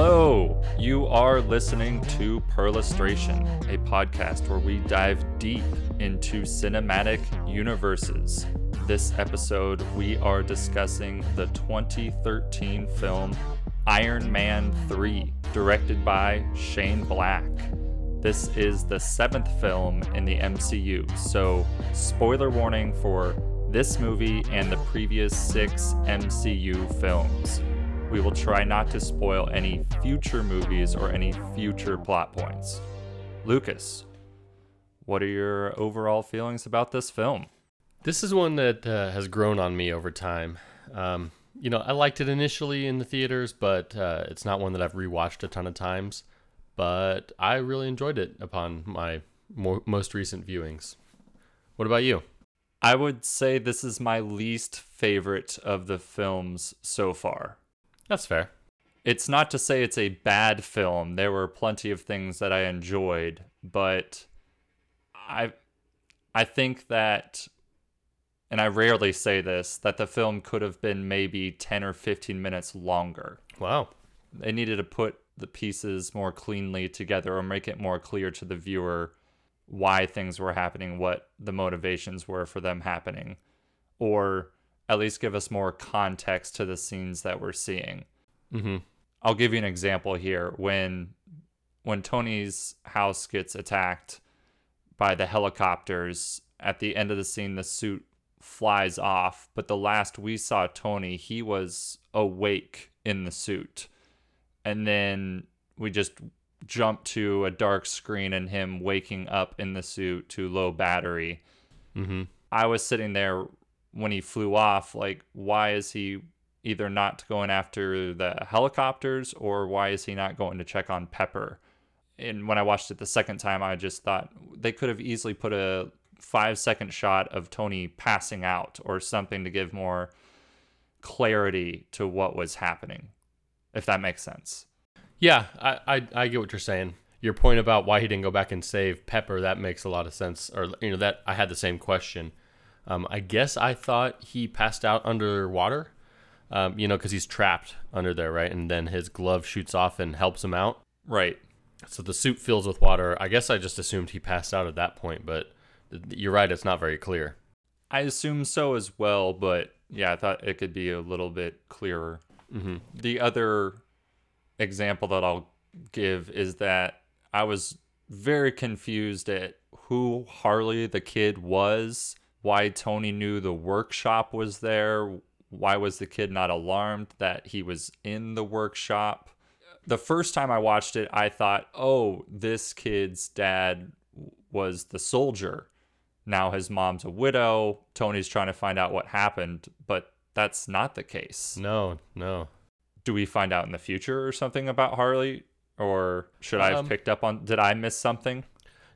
Hello! You are listening to Perlustration, a podcast where we dive deep into cinematic universes. This episode, we are discussing the 2013 film Iron Man 3, directed by Shane Black. This is the seventh film in the MCU, so spoiler warning for this movie and the previous six MCU films. We will try not to spoil any future movies or any future plot points. Lucas, what are your overall feelings about this film? This is one that uh, has grown on me over time. Um, you know, I liked it initially in the theaters, but uh, it's not one that I've rewatched a ton of times. But I really enjoyed it upon my mo- most recent viewings. What about you? I would say this is my least favorite of the films so far. That's fair. It's not to say it's a bad film. There were plenty of things that I enjoyed, but I I think that and I rarely say this that the film could have been maybe 10 or 15 minutes longer. Wow. They needed to put the pieces more cleanly together or make it more clear to the viewer why things were happening, what the motivations were for them happening, or at least give us more context to the scenes that we're seeing. Mm-hmm. I'll give you an example here. When when Tony's house gets attacked by the helicopters, at the end of the scene, the suit flies off. But the last we saw Tony, he was awake in the suit, and then we just jump to a dark screen and him waking up in the suit to low battery. Mm-hmm. I was sitting there when he flew off, like, why is he either not going after the helicopters or why is he not going to check on Pepper? And when I watched it the second time, I just thought they could have easily put a five second shot of Tony passing out or something to give more clarity to what was happening, if that makes sense. Yeah, I, I I get what you're saying. Your point about why he didn't go back and save Pepper that makes a lot of sense. Or you know that I had the same question. Um, I guess I thought he passed out underwater. Um, you know, because he's trapped under there, right? And then his glove shoots off and helps him out. Right. So the suit fills with water. I guess I just assumed he passed out at that point, but you're right. It's not very clear. I assume so as well, but yeah, I thought it could be a little bit clearer. Mm-hmm. The other example that I'll give is that I was very confused at who Harley the kid was, why Tony knew the workshop was there, why was the kid not alarmed that he was in the workshop. The first time I watched it, I thought, oh, this kid's dad was the soldier. Now his mom's a widow. Tony's trying to find out what happened, but that's not the case. No, no do we find out in the future or something about Harley? Or should I have Um, picked up on? Did I miss something?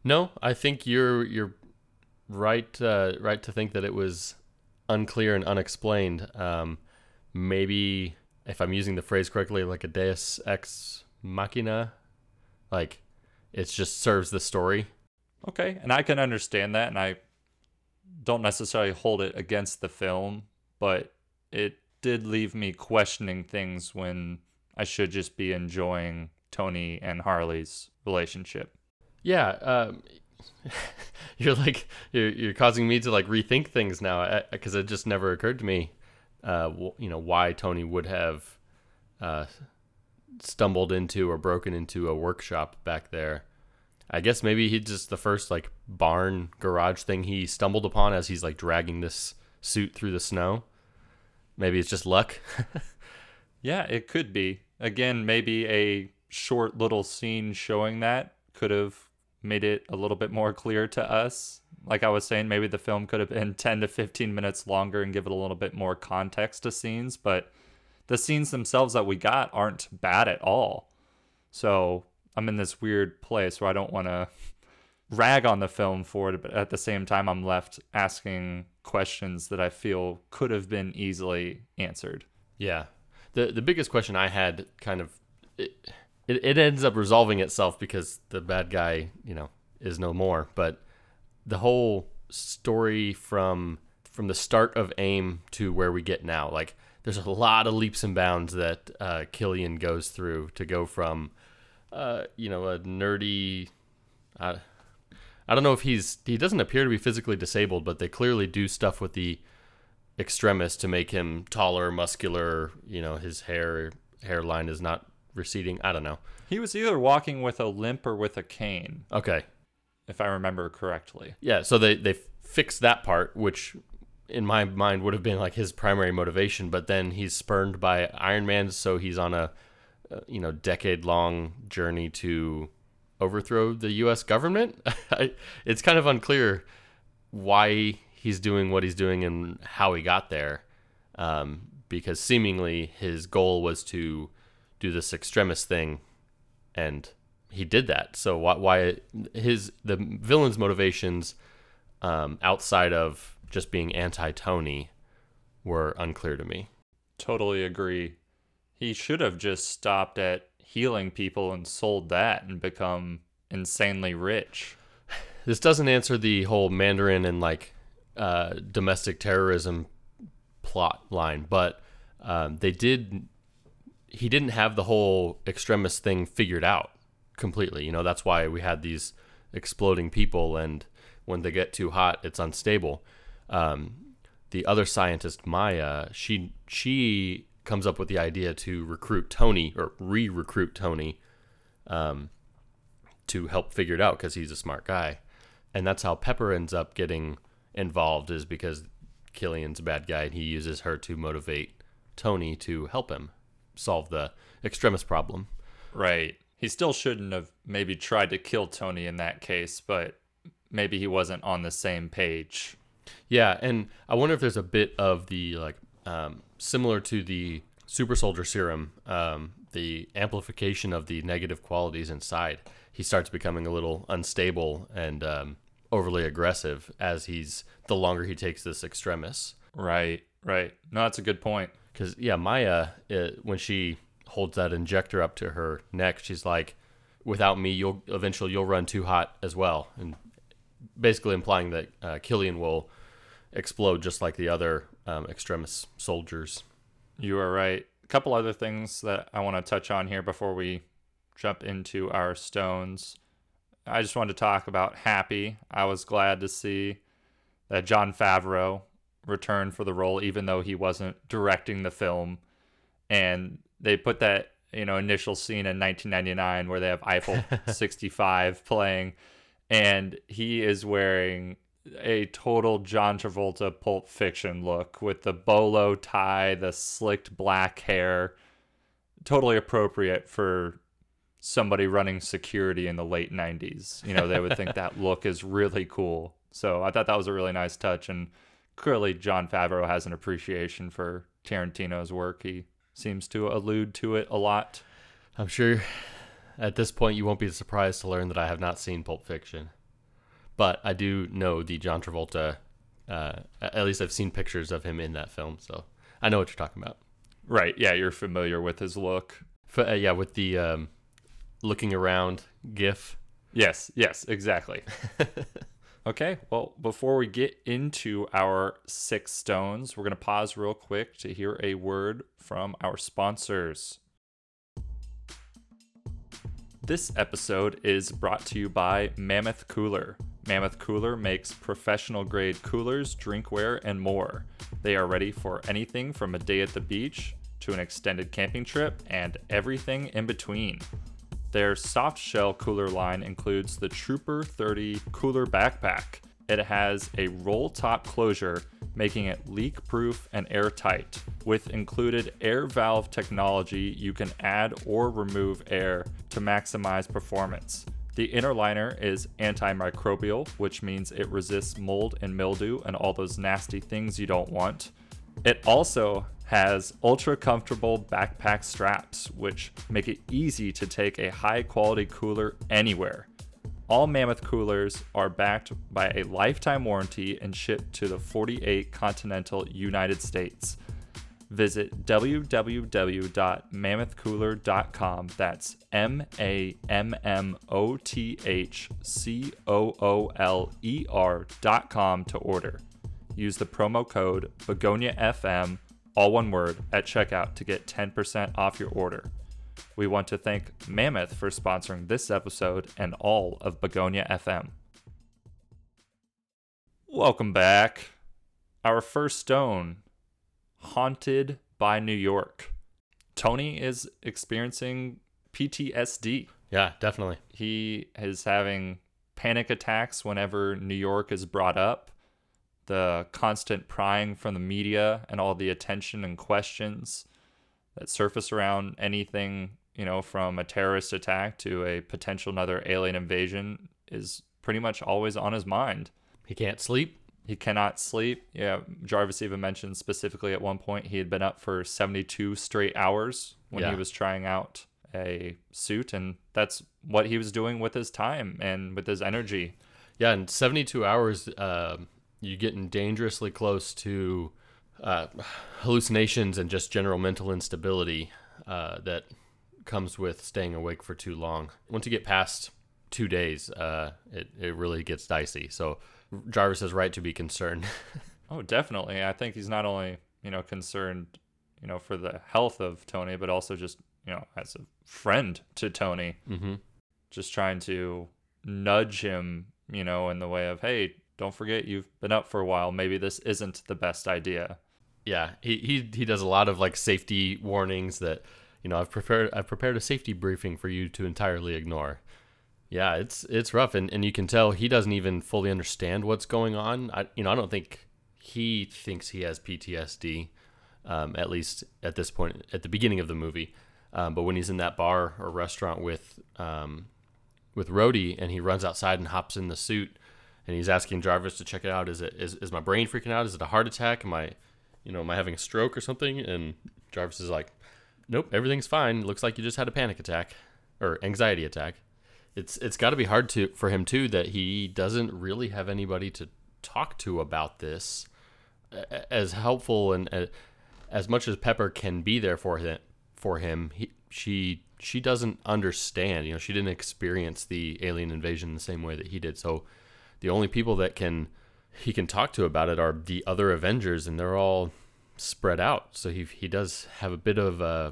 No, I think you're you're right uh, right to think that it was unclear and unexplained. Um, maybe if I'm using the phrase correctly, like a Deus ex machina, like it just serves the story. Okay, and I can understand that, and I don't necessarily hold it against the film, but it did leave me questioning things when I should just be enjoying Tony and Harley's relationship. Yeah, um, you're like you're you're causing me to like rethink things now because it just never occurred to me, uh, you know, why Tony would have uh, stumbled into or broken into a workshop back there. I guess maybe he just the first like barn garage thing he stumbled upon as he's like dragging this suit through the snow. Maybe it's just luck. Yeah, it could be. Again, maybe a short little scene showing that could have made it a little bit more clear to us. Like I was saying, maybe the film could have been 10 to 15 minutes longer and give it a little bit more context to scenes, but the scenes themselves that we got aren't bad at all. So I'm in this weird place where I don't want to rag on the film for it, but at the same time, I'm left asking questions that I feel could have been easily answered. Yeah. The the biggest question I had kind of it, it, it ends up resolving itself because the bad guy, you know, is no more, but the whole story from from the start of AIM to where we get now, like there's a lot of leaps and bounds that uh, Killian goes through to go from, uh, you know, a nerdy. Uh, I don't know if he's he doesn't appear to be physically disabled, but they clearly do stuff with the extremis to make him taller, muscular. You know, his hair hairline is not receding. I don't know. He was either walking with a limp or with a cane, Okay, if I remember correctly. yeah. So they they fixed that part, which in my mind would have been like his primary motivation. But then he's spurned by Iron Man, so he's on a uh, you know decade long journey to overthrow the U.S. government. I- it's kind of unclear why he's doing what he's doing and how he got there, um, because seemingly his goal was to do this extremis thing, and he did that. So why, why his the villain's motivations um, outside of just being anti Tony were unclear to me. Totally agree. He should have just stopped at healing people and sold that and become insanely rich. This doesn't answer the whole Mandarin and like uh, domestic terrorism plot line, but um, they did. He didn't have the whole extremis thing figured out completely. You know, that's why we had these exploding people, and when they get too hot, it's unstable. Um, the other scientist, Maya, she she comes up with the idea to recruit Tony or re-recruit Tony um, to help figure it out because he's a smart guy, and that's how Pepper ends up getting involved is because Killian's a bad guy and he uses her to motivate Tony to help him solve the extremis problem. Right. He still shouldn't have maybe tried to kill Tony in that case, but maybe he wasn't on the same page. Yeah, and I wonder if there's a bit of the like um, similar to the super soldier serum, um, the amplification of the negative qualities inside. He starts becoming a little unstable and um, overly aggressive as he's the longer he takes this extremis. Right. Right. No, that's a good point. Because yeah, Maya, uh, when she holds that injector up to her neck, she's like, "Without me, you'll eventually you'll run too hot as well," and basically implying that uh, Killian will explode just like the other um, extremis soldiers. You are right. A couple other things that I want to touch on here before we jump into our stones. I just wanted to talk about Happy. I was glad to see that Jon Favreau returned for the role, even though he wasn't directing the film. And they put that, you know, initial scene in 1999 where they have Eiffel 65 playing, and he is wearing a total John Travolta Pulp Fiction look with the bolo tie, the slicked black hair. Totally appropriate for somebody running security in the late 90s. You know, they would think that look is really cool. So I thought that was a really nice touch. And clearly, Jon Favreau has an appreciation for Tarantino's work. He seems to allude to it a lot. I'm sure at this point you won't be surprised to learn that I have not seen Pulp Fiction, but I do know the John Travolta. Uh, at least I've seen pictures of him in that film, so I know what you're talking about. Right. Yeah, you're familiar with his look. F- uh, yeah, with the um, looking around gif. Yes, yes, exactly. okay, well, before we get into our six stones, we're going to pause real quick to hear a word from our sponsors. This episode is brought to you by Mammoth Cooler. Mammoth Cooler makes professional grade coolers, drinkware, and more. They are ready for anything from a day at the beach to an extended camping trip and everything in between. Their soft shell cooler line includes the Trooper 30 cooler backpack. It has a roll top closure, making it leak proof and airtight. With included air valve technology, you can add or remove air to maximize performance. The inner liner is antimicrobial, which means it resists mold and mildew and all those nasty things you don't want. It also has ultra comfortable backpack straps, which make it easy to take a high quality cooler anywhere. All Mammoth coolers are backed by a lifetime warranty and shipped to the 48 continental United States. Visit www.mammothcooler.com. That's M A M M O T H C O O L E R.com to order. Use the promo code Begonia FM all one word, at checkout to get 10% off your order. We want to thank Mammoth for sponsoring this episode and all of Begonia FM. Welcome back. Our first stone Haunted by New York. Tony is experiencing PTSD. Yeah, definitely. He is having panic attacks whenever New York is brought up. The constant prying from the media and all the attention and questions that surface around anything, you know, from a terrorist attack to a potential another alien invasion is pretty much always on his mind. He can't sleep. He cannot sleep. Yeah, Jarvis even mentioned specifically at one point he had been up for 72 straight hours when Yeah. he was trying out a suit, and that's what he was doing with his time and with his energy. Yeah, and 72 hours, uh, you're getting dangerously close to uh, hallucinations and just general mental instability uh, that comes with staying awake for too long. Once you get past two days, uh, it, it really gets dicey. So Jarvis is right to be concerned. Oh, definitely. I think he's not only, you know, concerned, you know, for the health of Tony, but also just, you know, as a friend to Tony, mm-hmm. just trying to nudge him, you know, in the way of, hey, don't forget you've been up for a while. Maybe this isn't the best idea. Yeah, he, he he does a lot of like safety warnings that you know I've prepared I've prepared a safety briefing for you to entirely ignore. Yeah, it's it's rough, and, and you can tell he doesn't even fully understand what's going on. I you know I don't think he thinks he has PTSD, um, at least at this point at the beginning of the movie. Um, but when he's in that bar or restaurant with um, with Rhodey and he runs outside and hops in the suit and he's asking Jarvis to check it out. Is it is, is my brain freaking out? Is it a heart attack? Am I you know, am I having a stroke or something? And Jarvis is like, Nope, everything's fine. Looks like you just had a panic attack or anxiety attack. It's it's got to be hard to for him too that he doesn't really have anybody to talk to about this. As helpful and uh, as much as Pepper can be there for him, for him, he, she she doesn't understand. You know, she didn't experience the alien invasion the same way that he did. So the only people that can he can talk to about it are the other Avengers, and they're all spread out. So he he does have a bit of uh,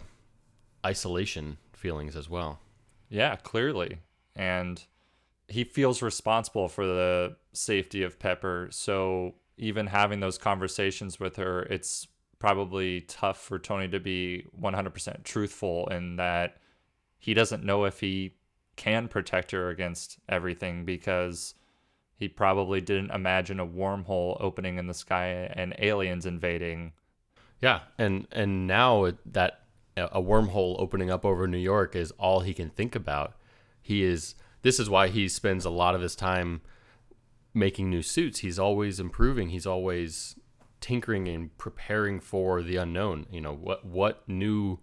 isolation feelings as well. Yeah, clearly. And he feels responsible for the safety of Pepper. So even having those conversations with her, it's probably tough for Tony to be 100% truthful in that he doesn't know if he can protect her against everything because he probably didn't imagine a wormhole opening in the sky and aliens invading. Yeah, and and now it- that a wormhole opening up over New York is all he can think about. He is this is why he spends a lot of his time making new suits. He's always improving. He's always tinkering and preparing for the unknown. You know what what new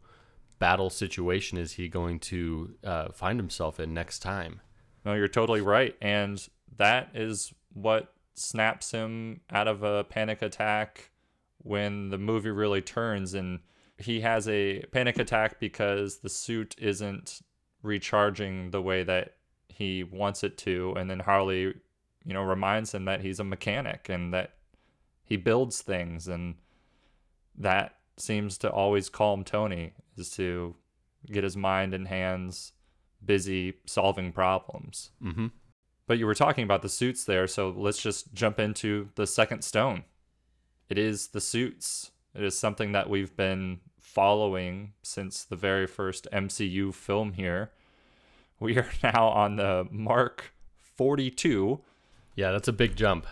battle situation is he going to uh, find himself in next time? No, you're totally right. And that is what snaps him out of a panic attack when the movie really turns. And he has a panic attack because the suit isn't recharging the way that he wants it to. And then Harley, you know, reminds him that he's a mechanic and that he builds things. And that seems to always calm Tony, is to get his mind and hands busy solving problems. Mm-hmm. But you were talking about the suits there, so let's just jump into the second stone. It is the suits. It is something that we've been following since the very first MCU film here. We are now on the Mark 42. Yeah, that's a big jump.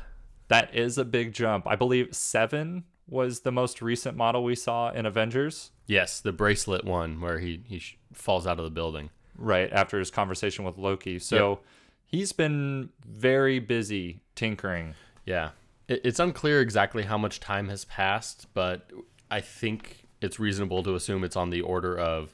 That is a big jump. I believe 7 was the most recent model we saw in Avengers, Yes, the bracelet one where he he falls out of the building. right after his conversation with Loki. So he's been very busy tinkering. Yeah. It's unclear exactly how much time has passed, but I think it's reasonable to assume it's on the order of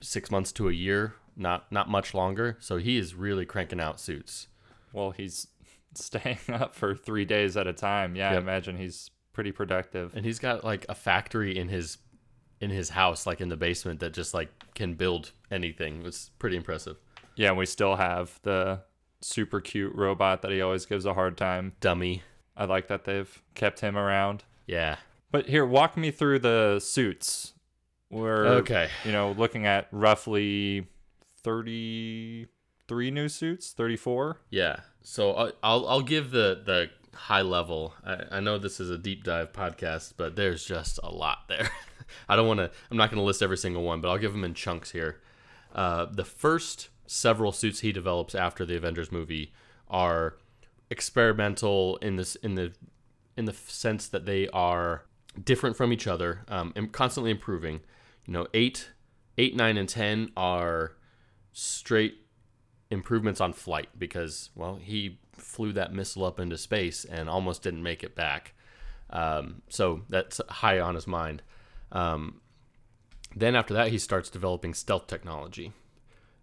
six months to a year, not not much longer. So he is really cranking out suits. Well, he's staying up for three days at a time. Yeah, I imagine he's pretty productive. And he's got like a factory in his in his house, like in the basement, that just like can build anything. It's pretty impressive. Yeah, and we still have the super cute robot that he always gives a hard time. Dummy. I like that they've kept him around. Yeah. But here, walk me through the suits. We're Okay. you know looking at roughly thirty-three new suits, thirty-four. Yeah. So I'll I'll, I'll give the the high level. I, I know this is a deep dive podcast, but there's just a lot there. I don't want to. I'm not going to list every single one, but I'll give them in chunks here. Uh, the first several suits he develops after the Avengers movie are experimental in this in the in the sense that they are different from each other um, and constantly improving. You know, eight, eight, nine, and ten are straight improvements on flight because well he flew that missile up into space and almost didn't make it back. Um, so that's high on his mind. Um, then after that he starts developing stealth technology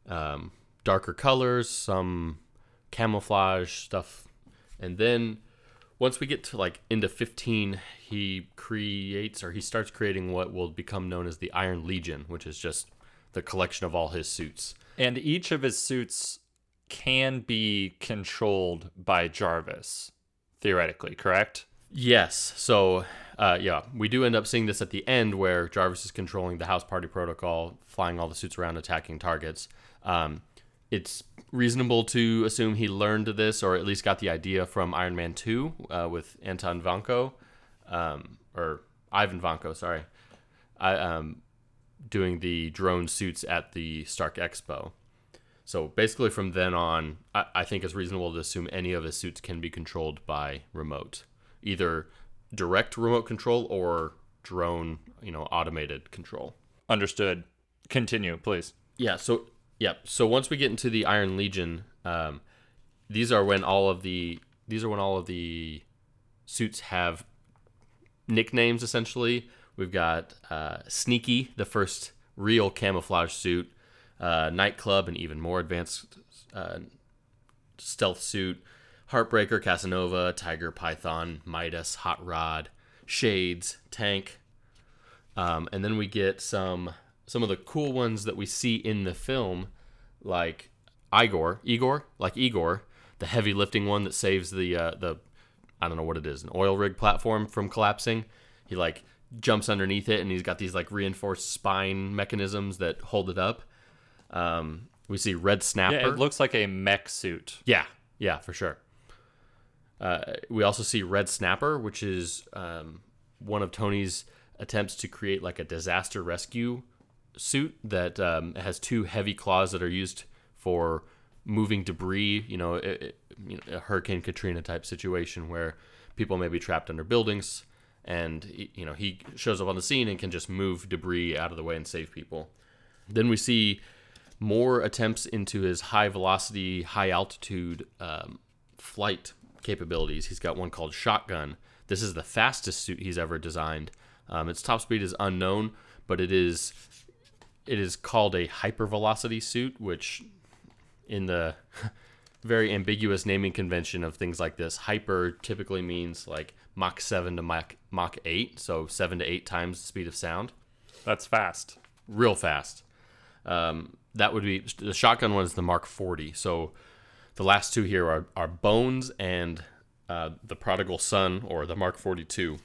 um, darker colors some camouflage stuff and then once we get to like into 15 he creates or he starts creating what will become known as the iron legion which is just the collection of all his suits And each of his suits can be controlled by Jarvis, theoretically, correct? Yes. So, uh, yeah, we do end up seeing this at the end where Jarvis is controlling the house party protocol, flying all the suits around, attacking targets. Um, it's reasonable to assume he learned this or at least got the idea from Iron Man 2 uh, with Anton Vanko, um, or Ivan Vanko, sorry, I, um, doing the drone suits at the Stark Expo. So basically, from then on, I, I think it's reasonable to assume any of his suits can be controlled by remote, either direct remote control or drone, you know, automated control. Understood. Continue, please. Yeah. So yeah. So once we get into the Iron Legion, um, these are when all of the these are when all of the suits have nicknames. Essentially, we've got uh, Sneaky, the first real camouflage suit, uh, Nightclub, an even more advanced uh, stealth suit, Heartbreaker, Casanova, Tiger, Python, Midas, Hot Rod, Shades, Tank, um, and then we get some some of the cool ones that we see in the film, like Igor, Igor, like Igor, the heavy lifting one that saves the uh, the I don't know what it is, an oil rig platform from collapsing. He like jumps underneath it, and he's got these like reinforced spine mechanisms that hold it up. Um, we see Red Snapper. Yeah, it looks like a mech suit. Yeah, yeah, for sure. Uh, we also see Red Snapper, which is um, one of Tony's attempts to create like a disaster rescue suit that um, has two heavy claws that are used for moving debris. You know, it, it- you know, a Hurricane Katrina type situation where people may be trapped under buildings, and you know he shows up on the scene and can just move debris out of the way and save people. Then we see more attempts into his high velocity, high altitude um, flight capabilities. He's got one called Shotgun. This is the fastest suit he's ever designed. Um, its top speed is unknown, but it is it is called a hypervelocity suit, which in the very ambiguous naming convention of things like this, hyper typically means like Mach 7 to Mach, Mach 8, so 7 to 8 times the speed of sound That's fast. real fast. Um, that would be the shotgun one is the Mark 40. So the last two here are, are Bones and uh, the Prodigal Son, or the Mark 42,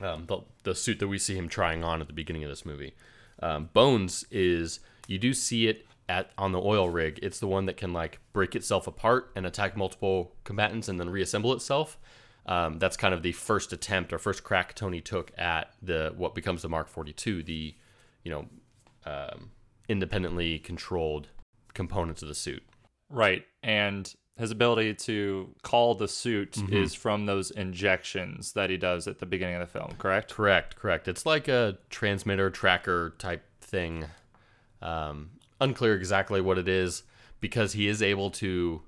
um, the, the suit that we see him trying on at the beginning of this movie. Um, Bones is you do see it at on the oil rig. It's the one that can like break itself apart and attack multiple combatants and then reassemble itself. Um, that's kind of the first attempt or first crack Tony took at the what becomes the Mark 42, the you know um, independently controlled components of the suit. Right. And his ability to call the suit Mm-hmm. is from those injections that he does at the beginning of the film, correct? Correct, correct. It's like a transmitter tracker type thing. Um, unclear exactly what it is because he is able to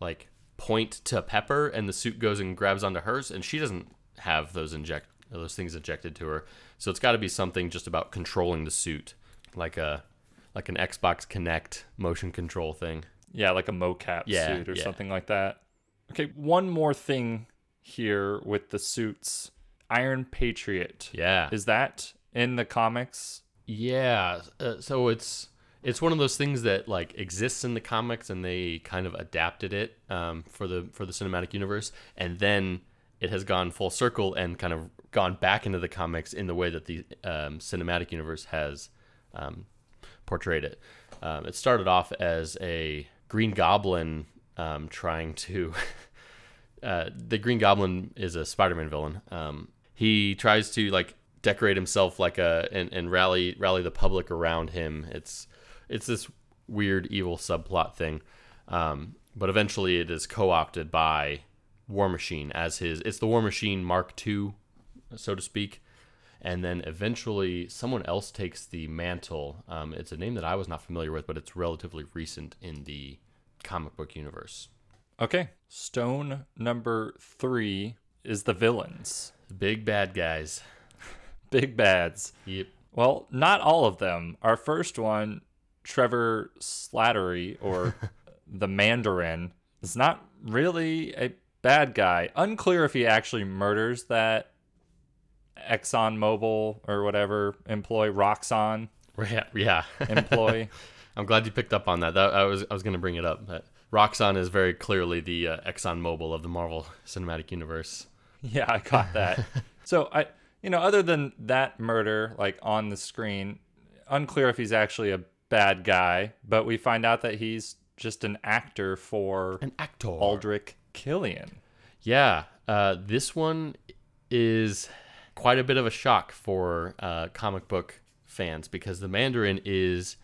like point to Pepper and the suit goes and grabs onto hers and she doesn't have those inject those things injected to her. So it's got to be something just about controlling the suit, like a like an Xbox Kinect motion control thing. Yeah, like a mocap Yeah, suit or yeah. something like that. Okay, one more thing here with the suits. Iron Patriot. Yeah. Is that in the comics? Yeah, uh, so it's it's one of those things that like exists in the comics, and they kind of adapted it um, for the for the cinematic universe, and then it has gone full circle and kind of gone back into the comics in the way that the um, cinematic universe has um, portrayed it. Um, it started off as a Green Goblin um, trying to. uh, the Green Goblin is a Spider-Man villain. Um, he tries to like decorate himself like a and, and rally rally the public around him. It's it's this weird evil subplot thing. Um, but eventually, it is co-opted by War Machine as his. It's the War Machine Mark II, so to speak. And then eventually, someone else takes the mantle. Um, it's a name that I was not familiar with, but it's relatively recent in the comic book universe. Okay. Stone number three is the villains. Big bad guys. Big bads. Yep. Well, not all of them. Our first one, Trevor Slattery, or the Mandarin, is not really a bad guy. Unclear if he actually murders that Exxon Mobil or whatever employee, Roxxon Yeah. Yeah. employee. I'm glad you picked up on that. that I was I was going to bring it up. But Roxxon is very clearly the uh, Exxon Mobil of the Marvel Cinematic Universe. Yeah, I caught that. so I, you know, other than that murder, like on the screen, unclear if he's actually a bad guy, but we find out that he's just an actor for An actor. Aldrich Killian. Yeah, uh, this one is quite a bit of a shock for uh, comic book fans because the Mandarin is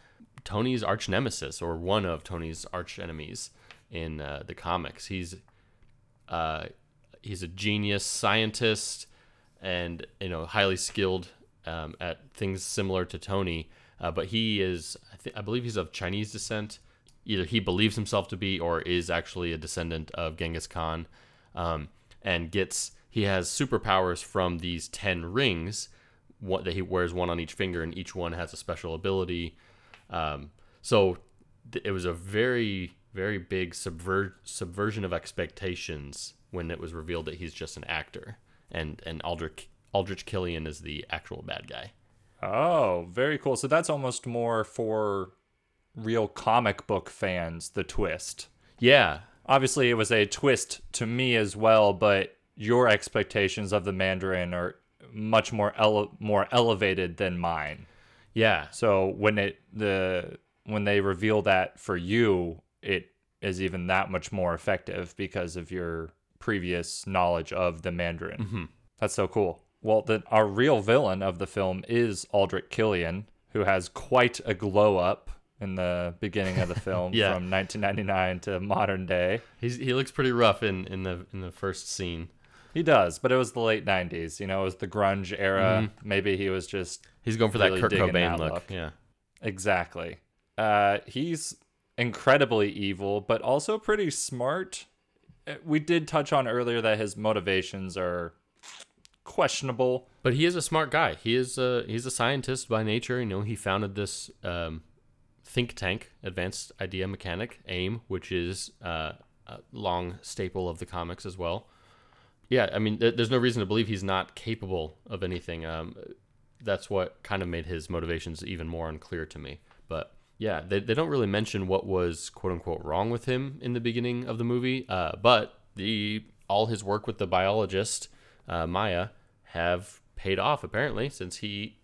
Tony's arch nemesis or one of Tony's arch enemies in uh, the comics. He's uh, he's a genius scientist and you know highly skilled um, at things similar to Tony, uh, but he is I, th- I believe he's of Chinese descent. Either he believes himself to be or is actually a descendant of Genghis Khan, um, and gets he has superpowers from these ten rings. What that he wears one on each finger, and each one has a special ability. Um, so th- it was a very very big subver- subversion of expectations when it was revealed that he's just an actor and and Aldrich Aldrich Killian is the actual bad guy. Oh, very cool. So that's almost more for real comic book fans, the twist. Yeah, Obviously, it was a twist to me as well, but your expectations of the Mandarin are much more ele- more elevated than mine. yeah, So when it the when they reveal that for you, it is even that much more effective because of your previous knowledge of the Mandarin. Mm-hmm. That's so cool. Well, then our real villain of the film is Aldrich Killian, who has quite a glow up in the beginning of the film Yeah. from 1999 to modern day. he's he looks pretty rough in in the in the first scene. He does, but it was the late 90s. You know, it was the grunge era. Maybe he was just He's going for Really that Kurt Cobain that look. look. Yeah, Exactly. Uh, he's incredibly evil, but also pretty smart. Uh, We did touch on earlier that his motivations are questionable. but he is a smart guy. He is a he's a scientist by nature. You know, he founded this um, think tank, Advanced Idea Mechanic (AIM), which is uh, a long staple of the comics as well. Yeah, I mean, th- there's no reason to believe he's not capable of anything. Um, that's what kind of made his motivations even more unclear to me. But yeah, they, they don't really mention what was quote unquote wrong with him in the beginning of the movie. Uh, but the all his work with the biologist uh, Maya have paid off apparently, since he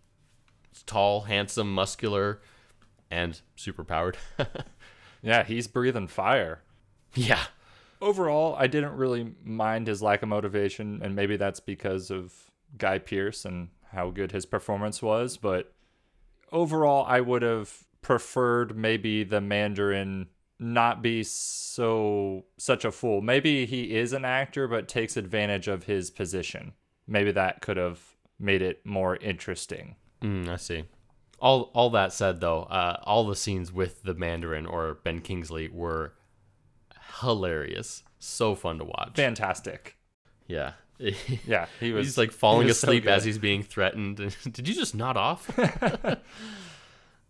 is tall, handsome, muscular, and super powered. Yeah, he's breathing fire. yeah, Overall, I didn't really mind his lack of motivation, and maybe that's because of Guy Pearce and how good his performance was. But overall, I would have preferred maybe the Mandarin not be so such a fool. Maybe he is an actor, but takes advantage of his position. Maybe that could have made it more interesting. Mm, I see. All all that said, though, uh, all the scenes with the Mandarin or Ben Kingsley were hilarious. So fun to watch. Fantastic. yeah. Yeah, he was. he's like falling he was so asleep as he's being threatened. Did you just nod off?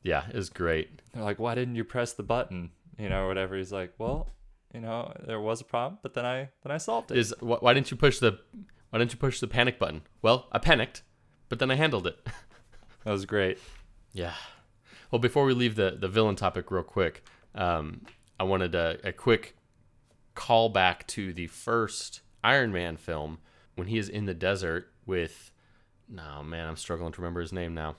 yeah, it was great. They're like, why didn't you press the button? You know, whatever. He's like, well, you know, there was a problem, but then I then I solved it. Is wh- why didn't you push the why didn't you push the panic button? Well, I panicked, but then I handled it. that was great. Yeah. Well, before we leave the, the villain topic real quick, um, I wanted a, a quick call back to the first Iron Man film when he is in the desert with no man, I'm struggling to remember his name now.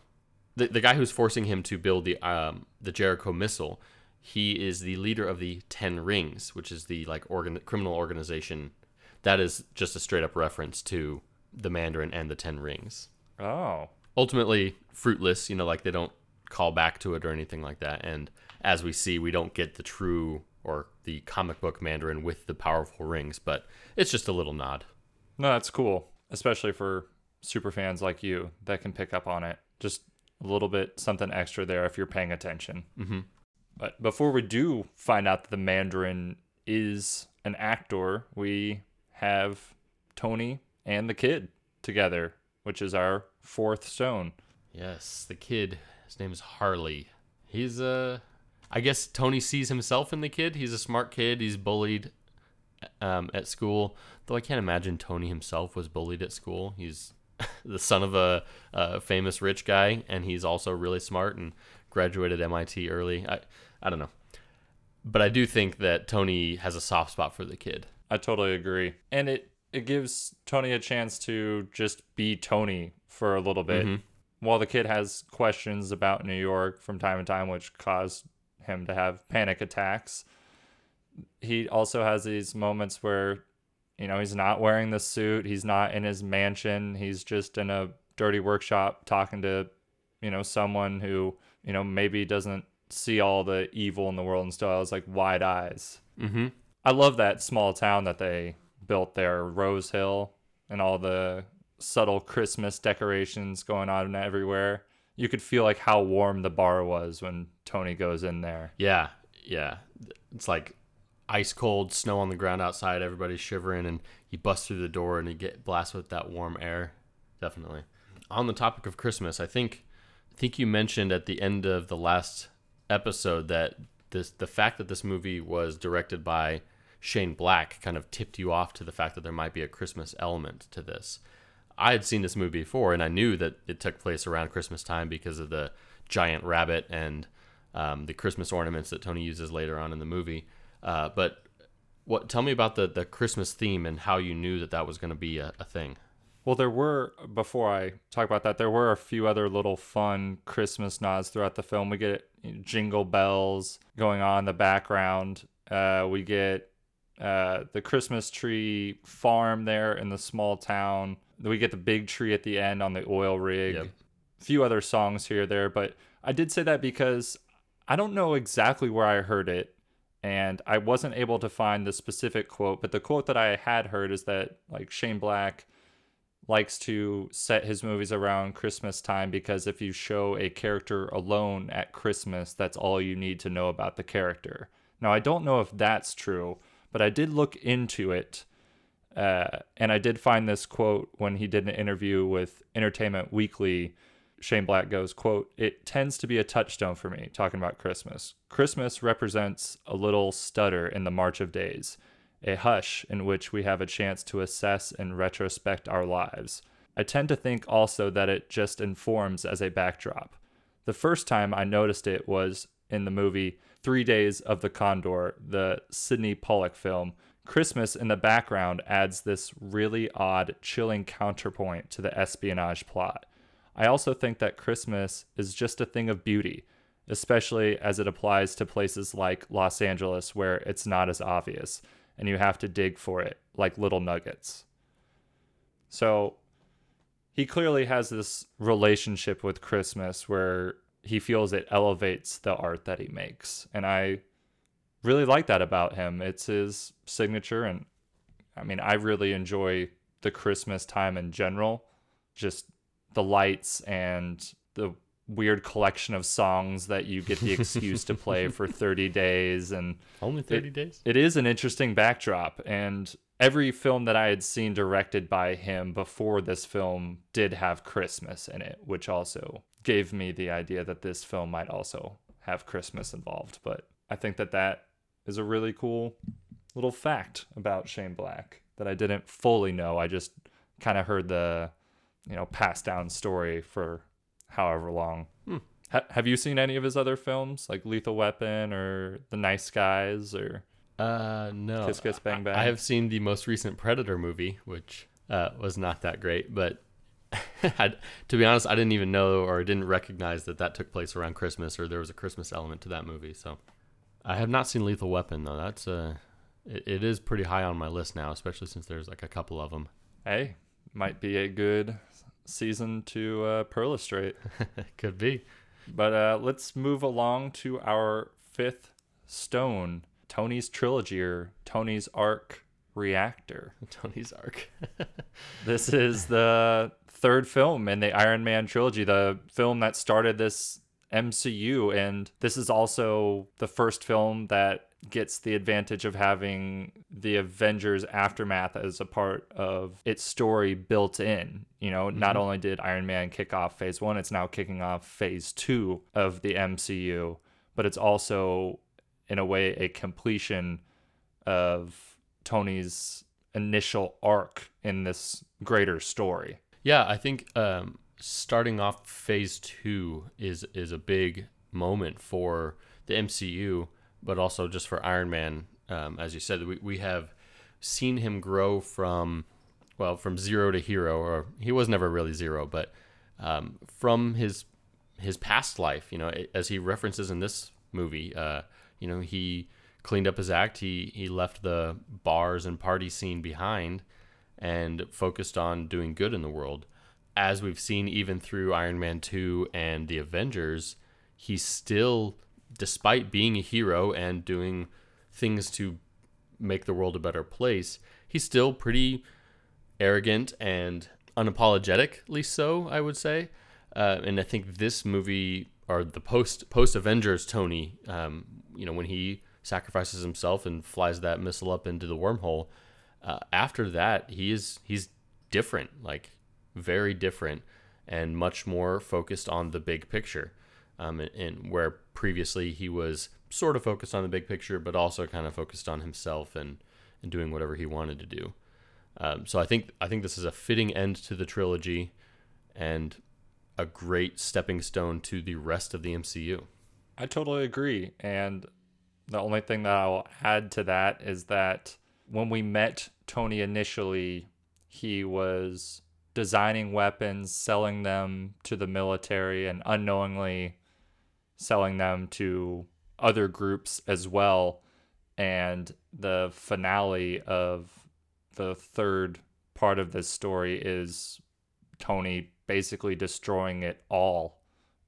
The the guy who's forcing him to build the um the Jericho missile, he is the leader of the Ten Rings, which is the like organ criminal organization. That is just a straight up reference to the Mandarin and the Ten Rings. Oh. Ultimately fruitless, you know, like they don't call back to it or anything like that. And as we see, we don't get the true or the comic book Mandarin with the powerful rings, but it's just a little nod. No, that's cool, especially for super fans like you that can pick up on it. Just a little bit something extra there if you're paying attention. Mm-hmm. But before we do find out that the Mandarin is an actor, we have Tony and the kid together, which is our fourth stone. Yes, the kid. His name is Harley. He's uh I guess Tony sees himself in the kid. He's a smart kid. He's bullied um, at school, though I can't imagine Tony himself was bullied at school. He's the son of a, a famous rich guy, and he's also really smart and graduated MIT early. I I don't know, but I do think that Tony has a soft spot for the kid. I totally agree. And it it gives Tony a chance to just be Tony for a little bit. Mhm. While the kid has questions about New York from time to time, which cause him to have panic attacks, he also has these moments where, you know, he's not wearing the suit, he's not in his mansion, he's just in a dirty workshop talking to, you know, someone who, you know, maybe doesn't see all the evil in the world and still has like wide eyes. Mm-hmm. I love that small town that they built there, Rose Hill, and all the subtle Christmas decorations going on everywhere. You could feel like how warm the bar was when Tony goes in there. Yeah, yeah. It's like ice cold snow on the ground outside. Everybody's shivering, and you bust through the door and you get blasted with that warm air. Definitely. On the topic of Christmas, I think I think you mentioned at the end of the last episode that this the fact that this movie was directed by Shane Black kind of tipped you off to the fact that there might be a Christmas element to this. I had seen this movie before, and I knew that it took place around Christmas time because of the giant rabbit and um, the Christmas ornaments that Tony uses later on in the movie. Uh, but what? Tell me about the the Christmas theme and how you knew that that was going to be a, a thing. Well, there were, before I talk about that, there were a few other little fun Christmas nods throughout the film. We get jingle bells going on in the background. Uh, we get uh, the Christmas tree farm there in the small town. We get the big tree at the end on the oil rig. Yep. A few other songs here or there, but I did say that because I don't know exactly where I heard it and I wasn't able to find the specific quote, but the quote that I had heard is that like Shane Black likes to set his movies around Christmas time because if you show a character alone at Christmas, that's all you need to know about the character. Now, I don't know if that's true, but I did look into it. Uh, and I did find this quote when he did an interview with Entertainment Weekly. Shane Black goes, quote, It tends to be a touchstone for me, talking about Christmas. Christmas represents a little stutter in the march of days, a hush in which we have a chance to assess and retrospect our lives. I tend to think also that it just informs as a backdrop. The first time I noticed it was in the movie Three Days of the Condor, the Sydney Pollack film. Christmas in the background adds this really odd, chilling counterpoint to the espionage plot. I also think that Christmas is just a thing of beauty, especially as it applies to places like Los Angeles where it's not as obvious and you have to dig for it like little nuggets. So he clearly has this relationship with Christmas where he feels it elevates the art that he makes. And I really like that about him. It's his signature. And I mean, I really enjoy the Christmas time in general. Just the lights and the weird collection of songs that you get the excuse to play for 30 days and Only thirty days. it is an interesting backdrop and every film that i had seen directed by him before this film did have christmas in it which also gave me the idea that this film might also have christmas involved but i think that that is a really cool little fact about shane black that i didn't fully know i just kind of heard the you know passed down story for however long Hmm. Ha- have you seen any of his other films like lethal weapon or the nice guys or Uh, no. Kiss Kiss Bang Bang. I have seen the most recent Predator movie, which uh, was not that great, but I, to be honest, I didn't even know or didn't recognize that that took place around Christmas or there was a Christmas element to that movie. So I have not seen Lethal Weapon though. That's uh, it, it is pretty high on my list now, especially since there's like a couple of them. Hey, might be a good season to uh, perlustrate. Could be. But uh, let's move along to our fifth stone, Tony's trilogy or Tony's arc reactor. Tony's arc. this is the third film in the Iron Man trilogy, the film that started this MCU. And this is also the first film that gets the advantage of having the Avengers aftermath as a part of its story built in. You know, mm-hmm. not only did Iron Man kick off phase one, it's now kicking off phase two of the MCU, but it's also, in a way, a completion of Tony's initial arc in this greater story. Yeah, I think um, starting off phase two is is a big moment for the MCU, but also just for Iron Man. Um, as you said, we, we have seen him grow from well from zero to hero, or he was never really zero, but um, from his his past life. You know, as he references in this movie, uh, you know he cleaned up his act. He he left the bars and party scene behind and focused on doing good in the world. As we've seen even through Iron Man 2 and the Avengers, he's still despite being a hero and doing things to make the world a better place, he's still pretty arrogant and unapologetically so, I would say. Uh, and I think this movie or the post post Avengers Tony, um, you know, when he sacrifices himself and flies that missile up into the wormhole. Uh, after that, he is he's different, like very different, and much more focused on the big picture. Um, and, and, where previously he was sort of focused on the big picture, but also kind of focused on himself and and doing whatever he wanted to do. Um, so I think I think this is a fitting end to the trilogy, and a great stepping stone to the rest of the MCU. I totally agree, and the only thing that I'll add to that is that when we met Tony initially, he was designing weapons, selling them to the military, and unknowingly selling them to other groups as well. And the finale of the third part of this story is Tony basically destroying it all,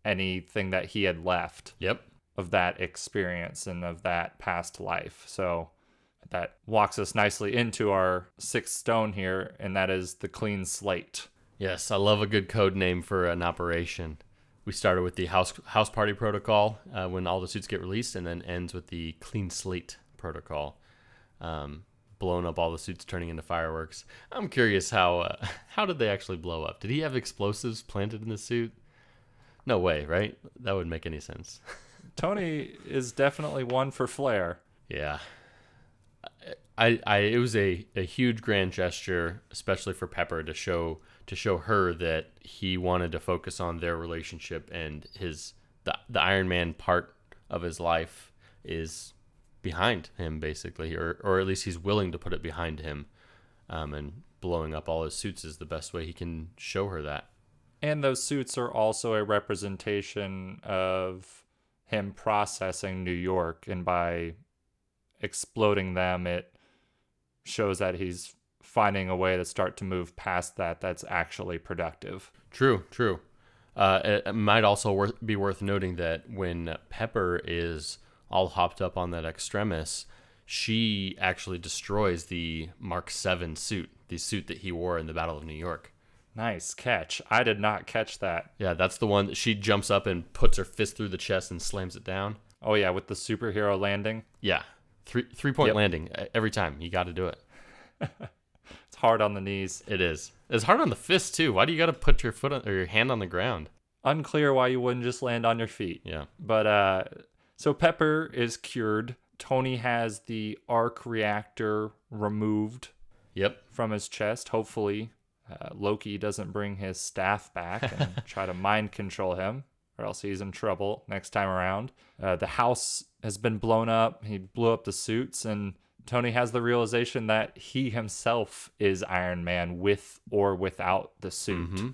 anything that he had left. Yep of that experience and of that past life. So that walks us nicely into our sixth stone here, and that is the clean slate. Yes, I love a good code name for an operation. We started with the house house party protocol uh, when all the suits get released, and then ends with the clean slate protocol, um, blowing up all the suits, turning into fireworks. I'm curious how uh, how did they actually blow up? Did he have explosives planted in the suit? No way, right? That would make any sense. Tony is definitely one for flair. Yeah. I, I it was a, a huge grand gesture, especially for Pepper to show to show her that he wanted to focus on their relationship and his the the Iron Man part of his life is behind him basically, or or at least he's willing to put it behind him. Um, and blowing up all his suits is the best way he can show her that. And those suits are also a representation of him processing New York, and by exploding them, it shows that he's finding a way to start to move past that that's actually productive. True, true. Uh, it, it, might also worth, be worth noting that when Pepper is all hopped up on that extremis, she actually destroys the Mark 7 suit, the suit that he wore in the Battle of New York. Nice catch. I did not catch that. Yeah, that's the one that she jumps up and puts her fist through the chest and slams it down. Oh yeah, with the superhero landing. Yeah, three three point yep. landing every time. You got to do it. it's hard on the knees. It is. It's hard on the fist too. Why do you got to put your foot on, or your hand on the ground? Unclear why you wouldn't just land on your feet. Yeah. But uh, so Pepper is cured. Tony has the arc reactor removed. Yep. From his chest. Hopefully, uh, Loki doesn't bring his staff back and try to mind control him, or else he's in trouble next time around. Uh, the house has been blown up. He blew up the suits, and Tony has the realization that he himself is Iron Man with or without the suit. Mm-hmm.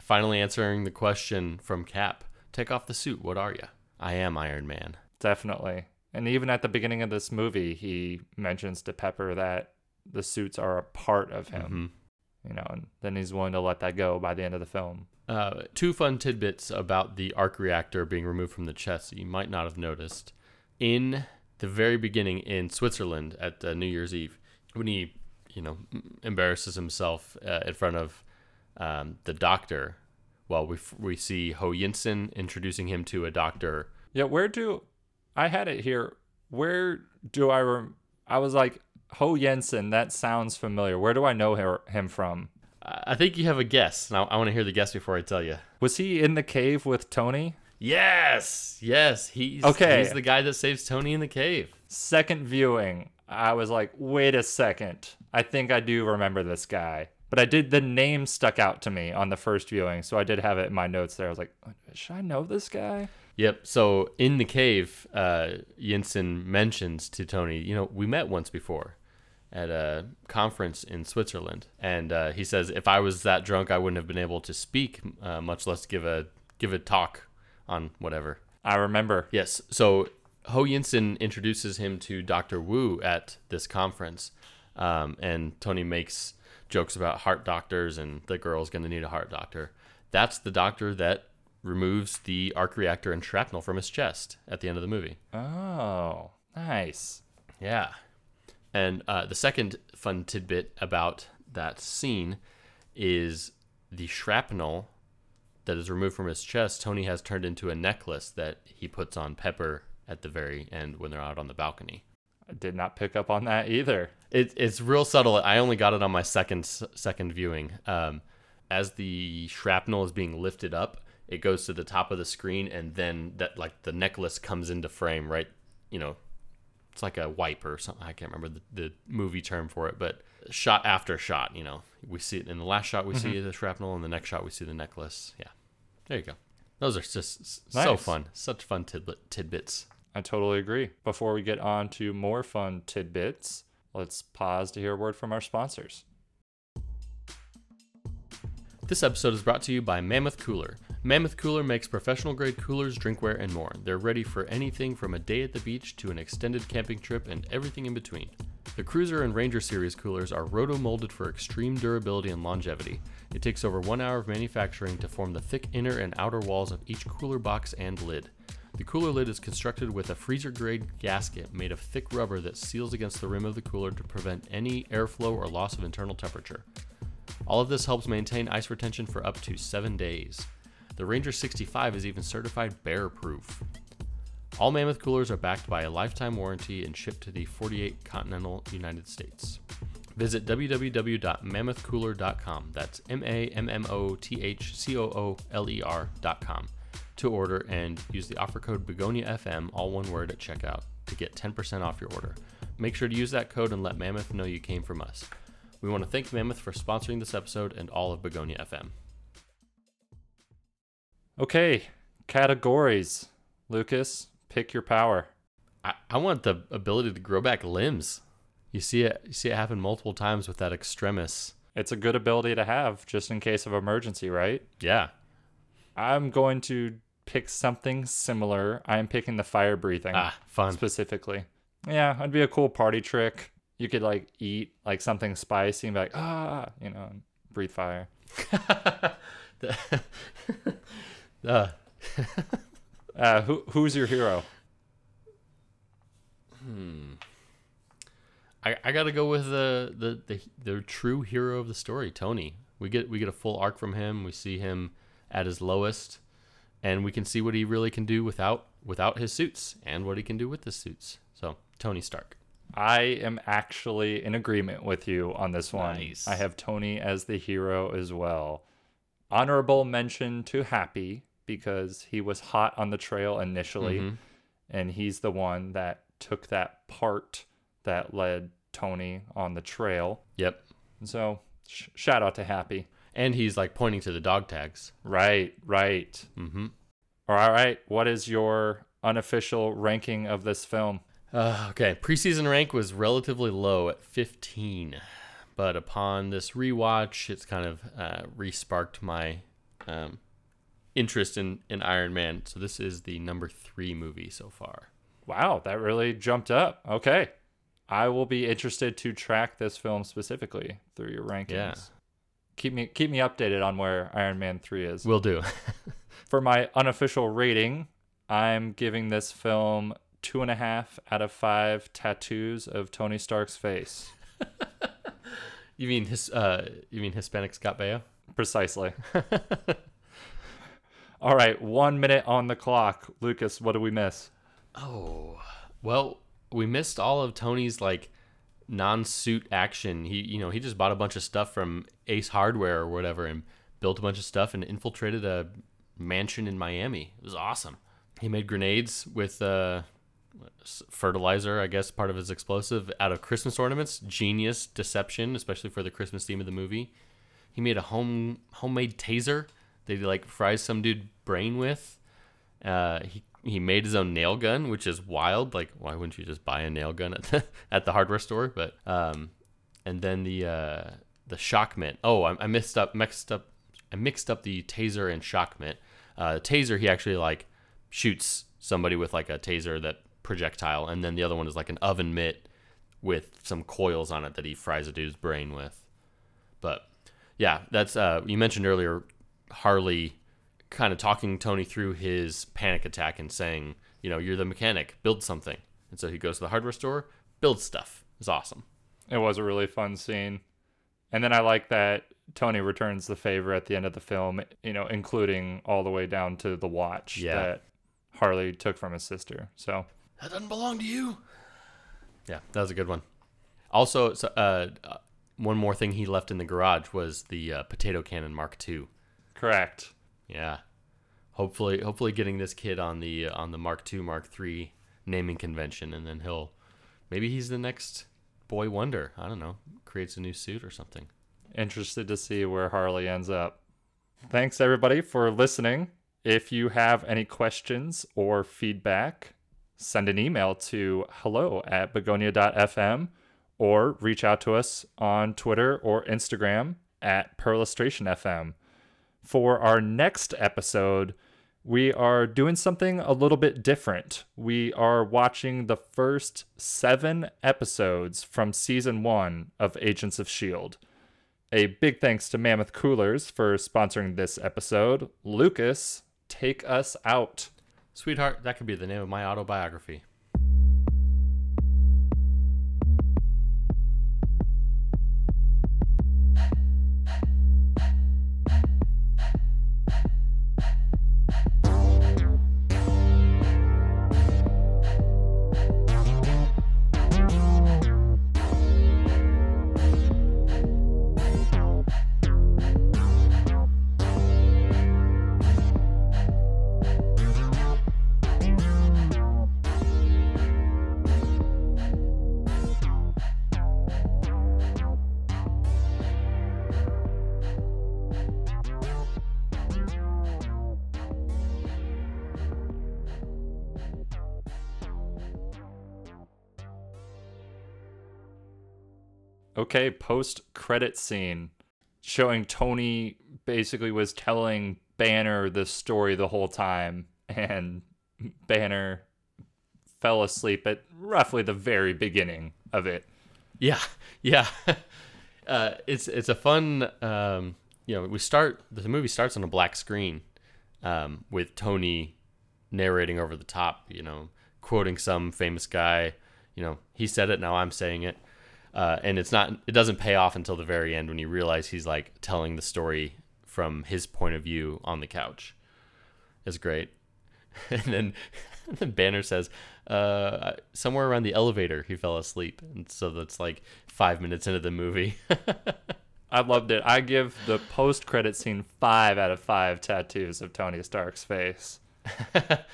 Finally answering the question from Cap Take off the suit. What are you? I am Iron Man. Definitely. And even at the beginning of this movie, he mentions to Pepper that the suits are a part of him. Mhm. You know, and then he's willing to let that go by the end of the film. Uh, two fun tidbits about the arc reactor being removed from the chest that you might not have noticed. In the very beginning in Switzerland at uh, New Year's Eve, when he, you know, embarrasses himself uh, in front of um, the doctor, well, we, f- we see Ho Yinsen introducing him to a doctor. Yeah, where do I had it here? Where do I rem- I was like Ho Yinsen, that sounds familiar. Where do I know her- him from? I think you have a guess. Now, I want to hear the guess before I tell you. Was he in the cave with Tony? Yes, yes, he's Okay. He's the guy that saves Tony in the cave. Second viewing, I was like, wait a second. I think I do remember this guy. But I did, the name stuck out to me on the first viewing. So I did have it in my notes there. I was like, should I know this guy? Yep. So in the cave, uh, Yinsen mentions to Tony, you know, we met once before at a conference in Switzerland, and uh, he says if I was that drunk, I wouldn't have been able to speak, uh, much less give a give a talk on whatever. I remember. Yes. So Ho Yinsen introduces him to Dr. Wu at this conference, um, and Tony makes jokes about heart doctors and the girl's going to need a heart doctor. That's the doctor that removes the arc reactor and shrapnel from his chest at the end of the movie. Oh, nice. Yeah. And uh, the second fun tidbit about that scene is the shrapnel that is removed from his chest. Tony has turned into a necklace that he puts on Pepper at the very end when they're out on the balcony. I did not pick up on that either. It, it's real subtle. I only got it on my second second viewing. Um, as the shrapnel is being lifted up, it goes to the top of the screen, and then that like the necklace comes into frame. Right, you know, it's like a wipe or something. I can't remember the, the movie term for it, but shot after shot, you know, we see it in the last shot we see mm-hmm. the shrapnel, and the next shot we see the necklace. Yeah, there you go. Those are just s- so fun, such fun tidbit, tidbits. I totally agree. Before we get on to more fun tidbits, let's pause to hear a word from our sponsors. This episode is brought to you by Mammoth Cooler. Mammoth Cooler makes professional grade coolers, drinkware, and more. They're ready for anything from a day at the beach to an extended camping trip and everything in between. The Cruiser and Ranger series coolers are roto molded for extreme durability and longevity. It takes over one hour of manufacturing to form the thick inner and outer walls of each cooler box and lid. The cooler lid is constructed with a freezer grade gasket made of thick rubber that seals against the rim of the cooler to prevent any airflow or loss of internal temperature. All of this helps maintain ice retention for up to seven days. The Ranger 65 is even certified bear proof. All Mammoth coolers are backed by a lifetime warranty and shipped to the 48 continental United States. Visit www.mammothcooler.com. That's M A M M O T H C O O L E R.com to order and use the offer code BegoniaFM, all one word, at checkout to get 10% off your order. Make sure to use that code and let Mammoth know you came from us. We want to thank Mammoth for sponsoring this episode and all of Begonia FM. Okay, categories. Lucas, pick your power. I, I want the ability to grow back limbs. You see it you see it happen multiple times with that extremis. It's a good ability to have just in case of emergency, right? Yeah. I'm going to pick something similar. I am picking the fire breathing Ah, fun. specifically. Yeah, it'd be a cool party trick. You could like eat like something spicy and be like, ah, you know, breathe fire. uh, Uh, who who's your hero? Hmm. I, I gotta go with the, the the the true hero of the story, Tony. We get we get a full arc from him. We see him at his lowest, and we can see what he really can do without without his suits, and what he can do with his suits. So Tony Stark. I am actually in agreement with you on this one. Nice. I have Tony as the hero as well. Honorable mention to Happy because he was hot on the trail initially, Mhm. and he's the one that took that part that led Tony on the trail. Yep. So sh- shout out to Happy. And he's like pointing to the dog tags. Right, right. Mm-hmm. All right. What is your unofficial ranking of this film? Uh, okay, preseason rank was relatively low at 15, but upon this rewatch, it's kind of uh, resparked my um, interest in, in Iron Man. So this is the number three movie so far. Wow, that really jumped up. Okay. I will be interested to track this film specifically through your rankings. Yeah. Keep me keep me updated on where Iron Man 3 is. Will do. For my unofficial rating, I'm giving this film two and a half out of five tattoos of Tony Stark's face. you mean his? Uh, you mean Hispanic Scott Baio? Precisely. All right, one minute on the clock. Lucas, what do we miss? Oh, well, we missed all of Tony's like non-suit action. He, you know, he just bought a bunch of stuff from Ace Hardware or whatever and built a bunch of stuff and infiltrated a mansion in Miami. It was awesome. He made grenades with uh, fertilizer, I guess, part of his explosive out of Christmas ornaments. Genius deception, especially for the Christmas theme of the movie. He made a home homemade taser he like fries some dude brain with. Uh, he he made his own nail gun, which is wild. Like, why wouldn't you just buy a nail gun at the at the hardware store? But um, and then the uh, the shock mitt. Oh, I, I mixed up mixed up I mixed up the taser and shock mitt. Uh, taser, he actually like shoots somebody with like a taser that projectile, and then the other one is like an oven mitt with some coils on it that he fries a dude's brain with. But yeah, that's uh, you mentioned earlier Harley kind of talking Tony through his panic attack and saying, you know, you're the mechanic, build something. And so he goes to the hardware store, builds stuff. It's awesome. It was a really fun scene. And then I like that Tony returns the favor at the end of the film, you know, including all the way down to the watch Yeah. that Harley took from his sister. So That doesn't belong to you. Yeah, that was a good one. Also, so, uh, uh, one more thing he left in the garage was the uh, potato cannon Mark II. Correct. Yeah. Hopefully, hopefully getting this kid on the on the Mark II, Mark III naming convention, and then he'll maybe he's the next boy wonder. I don't know, creates a new suit or something. Interested to see where Harley ends up. Thanks everybody for listening. If you have any questions or feedback, send an email to hello at begonia.fm or reach out to us on Twitter or Instagram at perlustrationfm. For our next episode, we are doing something a little bit different. We are watching the first seven episodes from season one of Agents of S.H.I.E.L.D. A big thanks to Mammoth Coolers for sponsoring this episode. Lucas, take us out. Sweetheart, that could be the name of my autobiography. Okay, post credit scene showing Tony basically was telling Banner the story the whole time, and Banner fell asleep at roughly the very beginning of it. Yeah, yeah. uh, it's it's a fun. Um, you know, we start the movie starts on a black screen um, with Tony narrating over the top. You know, quoting some famous guy. You know, he said it. Now I'm saying it. Uh, and it's not. It doesn't pay off until the very end when you realize he's like telling the story from his point of view on the couch. It's great. And then, and then Banner says, uh, somewhere around the elevator, he fell asleep. And so that's like five minutes into the movie. I loved it. I give the post credit scene five out of five tattoos of Tony Stark's face. I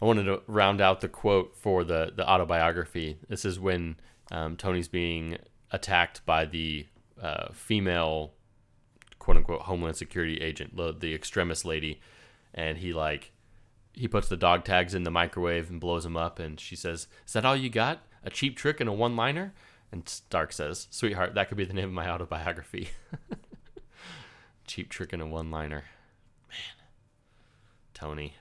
wanted to round out the quote for the, the autobiography. This is when um, Tony's being attacked by the uh, female, quote unquote, Homeland Security agent, the, the extremist lady, and he like he puts the dog tags in the microwave and blows them up, and she says, "Is that all you got? A cheap trick and a one-liner?" And Stark says, "Sweetheart, that could be the name of my autobiography." Cheap trick and a one liner. Man. Tony.